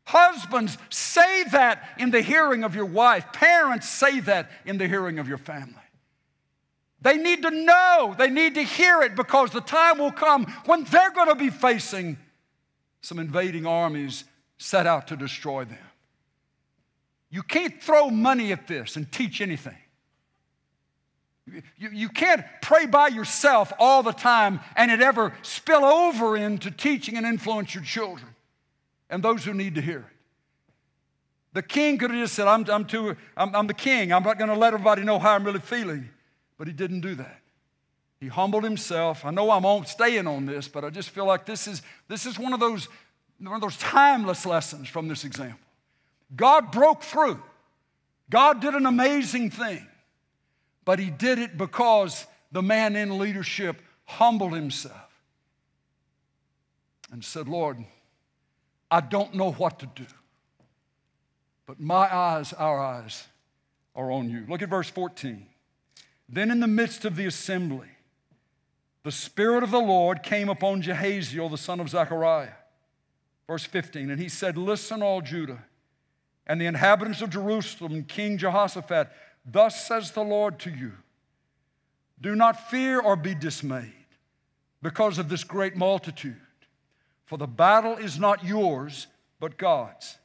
Speaker 1: Husbands, say that in the hearing of your wife. Parents, say that in the hearing of your family. They need to know, they need to hear it because the time will come when they're going to be facing some invading armies set out to destroy them. You can't throw money at this and teach anything. You, you can't pray by yourself all the time and it ever spill over into teaching and influence your children and those who need to hear it. The king could have just said, I'm, I'm, too, I'm, I'm the king. I'm not going to let everybody know how I'm really feeling. But he didn't do that. He humbled himself. I know I'm staying on this, but I just feel like this is, this is one, of those, one of those timeless lessons from this example. God broke through. God did an amazing thing. But he did it because the man in leadership humbled himself and said, Lord, I don't know what to do, but my eyes, our eyes, are on you. Look at verse 14. Then in the midst of the assembly, the Spirit of the Lord came upon Jehaziel, the son of Zechariah. Verse 15, and he said, Listen, all Judah, and the inhabitants of Jerusalem, King Jehoshaphat, Thus says the Lord to you Do not fear or be dismayed because of this great multitude, for the battle is not yours, but God's.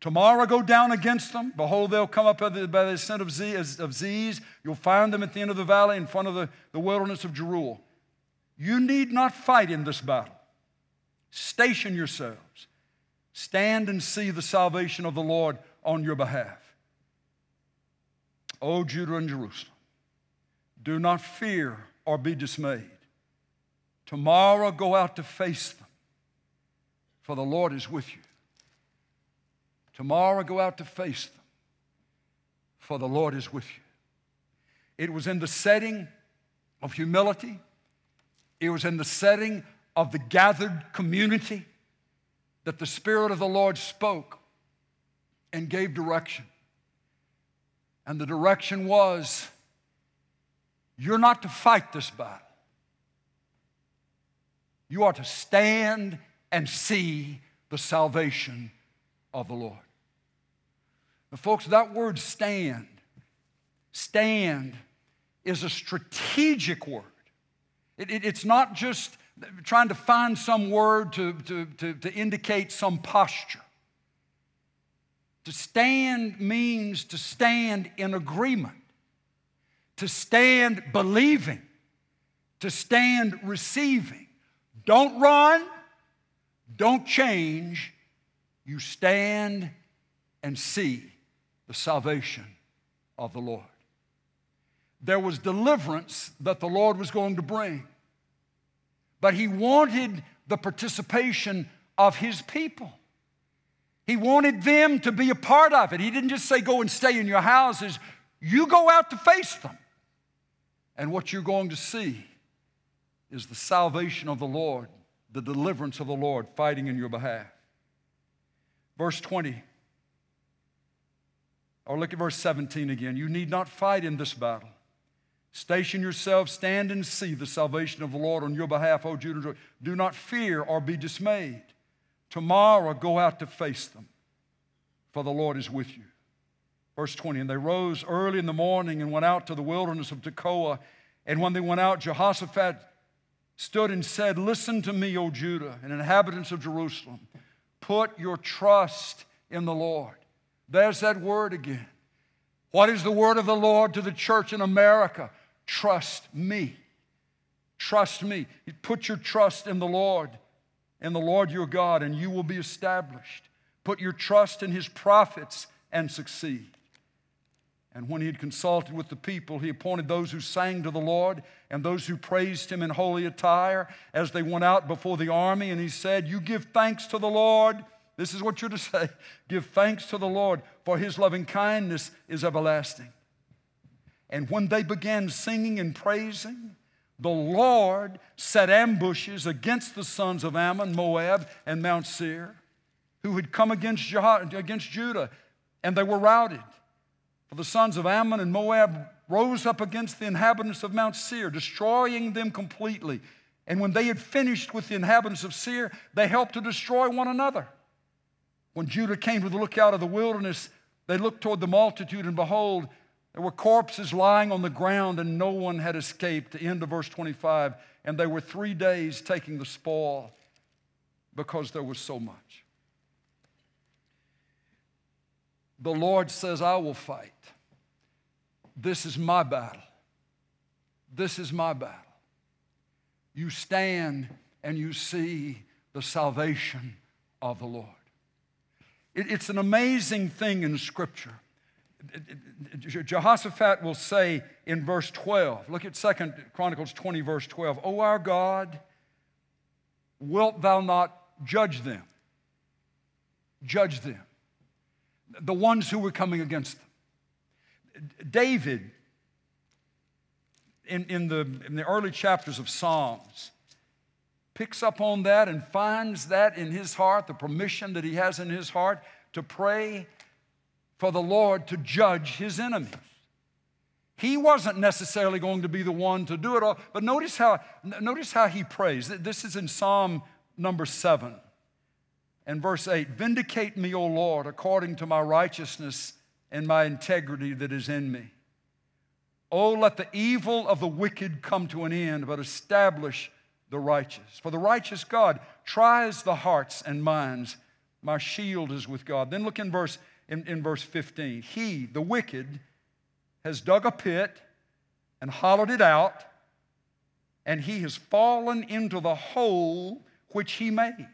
Speaker 1: Tomorrow go down against them. Behold, they'll come up by the, ascent of, Ziz, of Ziz. You'll find them at the end of the valley in front of the, the wilderness of Jeruel. You need not fight in this battle. Station yourselves. Stand and see the salvation of the Lord on your behalf. O Judah and Jerusalem, do not fear or be dismayed. Tomorrow go out to face them, for the Lord is with you. Tomorrow go out to face them, for the Lord is with you. It was in the setting of humility, it was in the setting of the gathered community that the Spirit of the Lord spoke and gave direction. And the direction was you're not to fight this battle, you are to stand and see the salvation of the Lord. Now, folks, that word stand, stand is a strategic word. It, it, it's not just trying to find some word to, to, to, to indicate some posture. To stand means to stand in agreement, to stand believing, to stand receiving. Don't run, don't change. You stand and see the salvation of the Lord. There was deliverance that the Lord was going to bring but he wanted the participation of his people. He wanted them to be a part of it. He didn't just say, go and stay in your houses. You go out to face them. And what you're going to see is the salvation of the Lord, the deliverance of the Lord fighting in your behalf. Verse 20, or look at verse 17 again. You need not fight in this battle. Station yourselves, stand and see the salvation of the Lord on your behalf, O Judah. Do not fear or be dismayed. Tomorrow go out to face them, for the Lord is with you. Verse 20 And they rose early in the morning and went out to the wilderness of Tekoa. And when they went out, Jehoshaphat stood and said, Listen to me, O Judah and inhabitants of Jerusalem. Put your trust in the Lord. There's that word again. What is the word of the Lord to the church in America? Trust me. Trust me. Put your trust in the Lord, in the Lord your God, and you will be established. Put your trust in his prophets and succeed. And when he had consulted with the people, he appointed those who sang to the Lord and those who praised him in holy attire as they went out before the army. And he said, You give thanks to the Lord. This is what you're to say Give thanks to the Lord, for his loving kindness is everlasting. And when they began singing and praising, the Lord set ambushes against the sons of Ammon, Moab, and Mount Seir, who had come against, against Judah, and they were routed. For the sons of Ammon and Moab rose up against the inhabitants of Mount Seir, destroying them completely. And when they had finished with the inhabitants of Seir, they helped to destroy one another. When Judah came to the lookout of the wilderness, they looked toward the multitude, and behold, there were corpses lying on the ground, and no one had escaped. The end of verse 25. And they were three days taking the spoil because there was so much. The Lord says, I will fight. This is my battle. This is my battle. You stand and you see the salvation of the Lord. It's an amazing thing in Scripture. Jehoshaphat will say in verse 12, look at Second Chronicles 20, verse 12, O our God, wilt thou not judge them? Judge them. The ones who were coming against them. David, in, in, the, in the early chapters of Psalms, picks up on that and finds that in his heart, the permission that he has in his heart to pray for the Lord to judge his enemies. He wasn't necessarily going to be the one to do it all, but notice how, notice how he prays. This is in Psalm number seven and verse eight Vindicate me, O Lord, according to my righteousness and my integrity that is in me. Oh, let the evil of the wicked come to an end, but establish the righteous. For the righteous God tries the hearts and minds My shield is with God. Then look in verse, in, in verse 15. He, the wicked, has dug a pit and hollowed it out, and he has fallen into the hole which he made.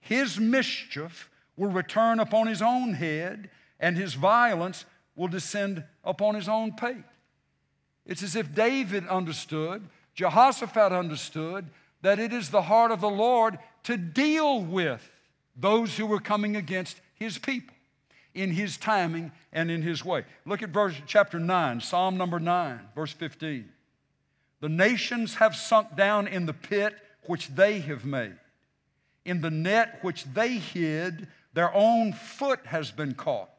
Speaker 1: His mischief will return upon his own head, and his violence will descend upon his own pate. It's as if David understood, Jehoshaphat understood, that it is the heart of the Lord to deal with those who were coming against his people in his timing and in his way. Look at verse chapter 9, Psalm number 9, verse 15. The nations have sunk down in the pit which they have made. In the net which they hid, their own foot has been caught.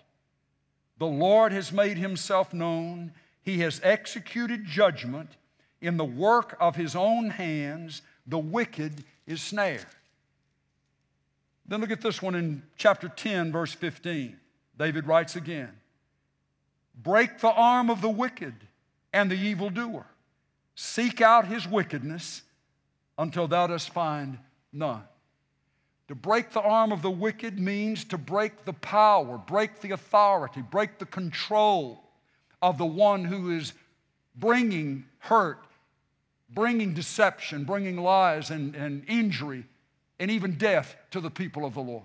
Speaker 1: The Lord has made himself known. He has executed judgment. In the work of his own hands, the wicked is snared. Then look at this one in chapter 10, verse 15. David writes again Break the arm of the wicked and the evildoer. Seek out his wickedness until thou dost find none. To break the arm of the wicked means to break the power, break the authority, break the control of the one who is bringing hurt, bringing deception, bringing lies and, and injury, and even death to the people of the Lord.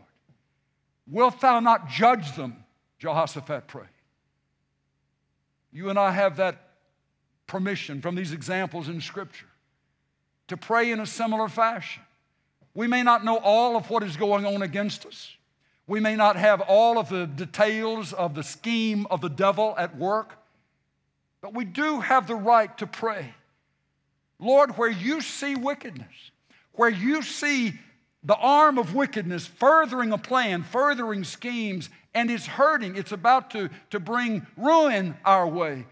Speaker 1: Wilt thou not judge them? Jehoshaphat prayed. You and I have that permission from these examples in Scripture to pray in a similar fashion. We may not know all of what is going on against us. We may not have all of the details of the scheme of the devil at work, but we do have the right to pray. Lord, where you see wickedness, where you see the arm of wickedness furthering a plan, furthering schemes, and it's hurting, it's about to, to bring ruin our way.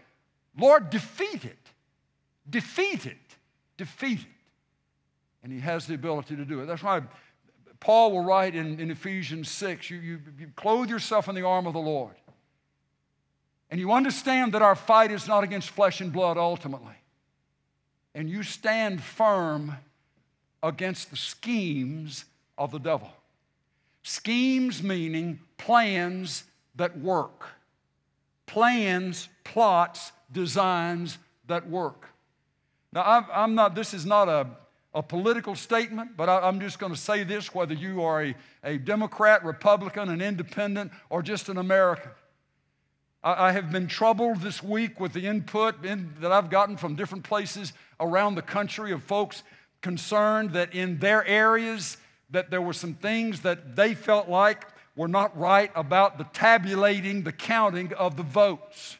Speaker 1: Lord, defeat it. Defeat it. Defeat it and he has the ability to do it. That's why Paul will write in, in Ephesians 6 you, you, you clothe yourself in the arm of the Lord. And you understand that our fight is not against flesh and blood ultimately. And you stand firm against the schemes of the devil. Schemes meaning plans that work, plans, plots, designs that work. Now, I'm, not, this is not a, a political statement, but I, am just going to say this whether you are a, a Democrat, Republican, an independent, or just an American. I, I have been troubled this week with the input in, that I've gotten from different places around the country of folks concerned that in their areas that there were some things that they felt like were not right about the tabulating, the counting of the votes.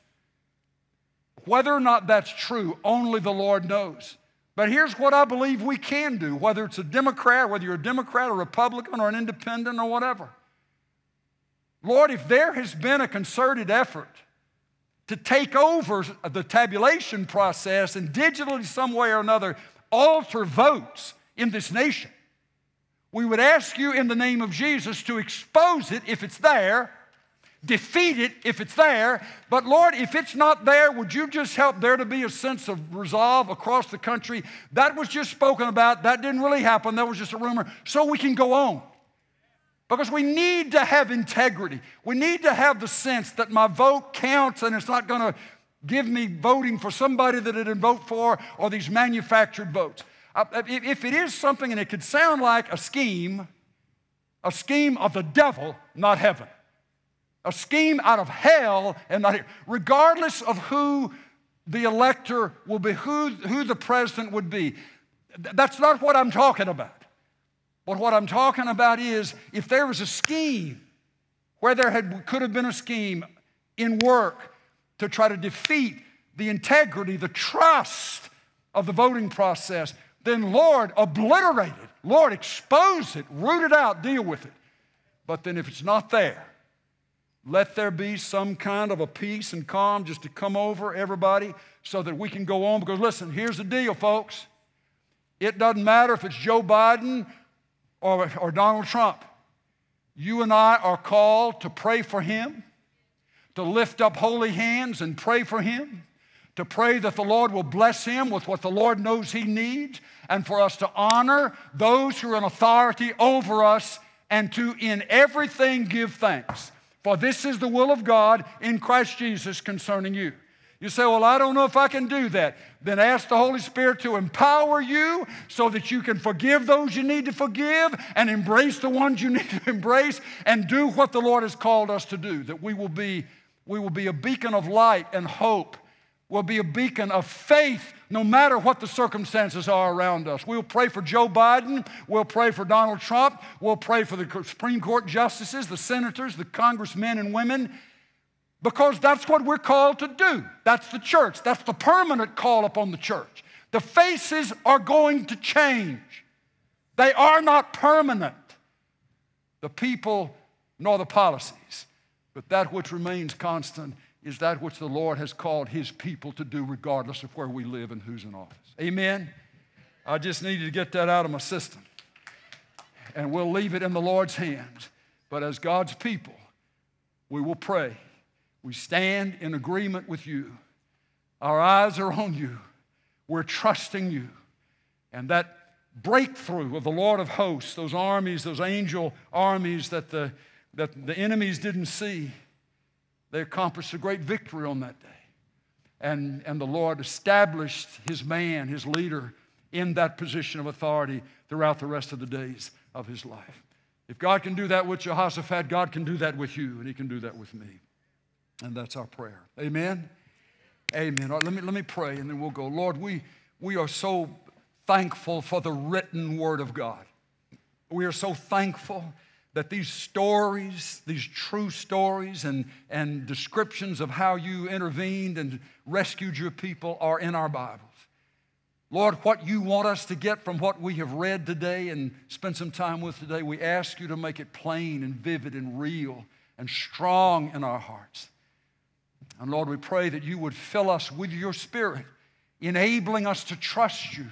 Speaker 1: Whether or not that's true, only the Lord knows. But here's what I believe we can do, whether it's a Democrat, whether you're a Democrat, a Republican, or an independent, or whatever. Lord, if there has been a concerted effort to take over the tabulation process and digitally, some way or another, alter votes in this nation, we would ask you in the name of Jesus to expose it if it's there defeat it if it's there. But Lord, if it's not there, would you just help there to be a sense of resolve across the country? That was just spoken about. That didn't really happen. That was just a rumor. So we can go on. Because we need to have integrity. We need to have the sense that my vote counts and it's not going to give me voting for somebody that I didn't vote for or these manufactured votes. If it is something and it could sound like a scheme, a scheme of the devil, not heaven a scheme out of hell and not here. Regardless of who the elector will be, who, who the president would be. That's not what I'm talking about. But what I'm talking about is if there was a scheme where there had, could have been a scheme in work to try to defeat the integrity, the trust of the voting process, then Lord, obliterate it. Lord, expose it, root it out, deal with it. But then if it's not there, let there be some kind of a peace and calm just to come over everybody so that we can go on. Because listen, here's the deal, folks. It doesn't matter if it's Joe Biden or, or Donald Trump. You and I are called to pray for him, to lift up holy hands and pray for him, to pray that the Lord will bless him with what the Lord knows he needs, and for us to honor those who are in authority over us and to in everything give thanks. For this is the will of God in Christ Jesus concerning you. You say, Well, I don't know if I can do that. Then ask the Holy Spirit to empower you so that you can forgive those you need to forgive and embrace the ones you need to embrace and do what the Lord has called us to do. That we will be, we will be a beacon of light and hope will be a beacon of faith no matter what the circumstances are around us. We'll pray for Joe Biden. We'll pray for Donald Trump. We'll pray for the Supreme Court justices, the senators, the congressmen and women, because that's what we're called to do. That's the church. That's the permanent call upon the church. The faces are going to change, they are not permanent. The people nor the policies, but that which remains constant is that which the Lord has called His people to do, regardless of where we live and who's in office. Amen? I just needed to get that out of my system. And we'll leave it in the Lord's hands. But as God's people, we will pray. We stand in agreement with you. Our eyes are on you. We're trusting you. And that breakthrough of the Lord of hosts, those armies, those angel armies that the, that the enemies didn't see, they accomplished a great victory on that day. And, and the Lord established his man, his leader, in that position of authority throughout the rest of the days of his life. If God can do that with Jehoshaphat, God can do that with you, and he can do that with me. And that's our prayer. Amen? Amen. Let, me, let me pray, and then we'll go. Lord, we, we are so thankful for the written word of God. We are so thankful that these stories, these true stories and, and descriptions of how you intervened and rescued your people are in our Bibles. Lord, what you want us to get from what we have read today and spent some time with today, we ask you to make it plain and vivid and real and strong in our hearts. And Lord, we pray that you would fill us with your spirit, enabling us to trust you,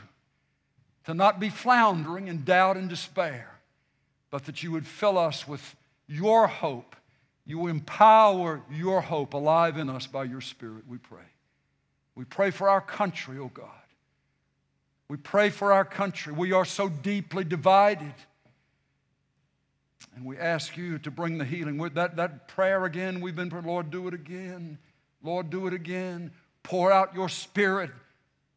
Speaker 1: to not be floundering in doubt and despair but that you would fill us with your hope. You empower your hope alive in us by your Spirit, we pray. We pray for our country, oh God. We pray for our country. We are so deeply divided. And we ask you to bring the healing. That, that prayer again, we've been praying, Lord, do it again. Lord, do it again. Pour out your spirit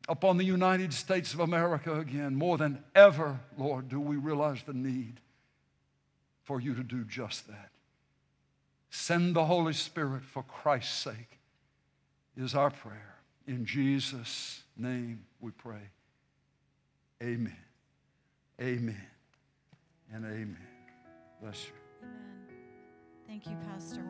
Speaker 1: upon the United States of America again. More than ever, Lord, do we realize the need for you to do just that. Send the Holy Spirit for Christ's sake, is our prayer. In Jesus' name we pray. Amen. Amen. And amen. Bless you.
Speaker 2: Amen. Thank you, Pastor.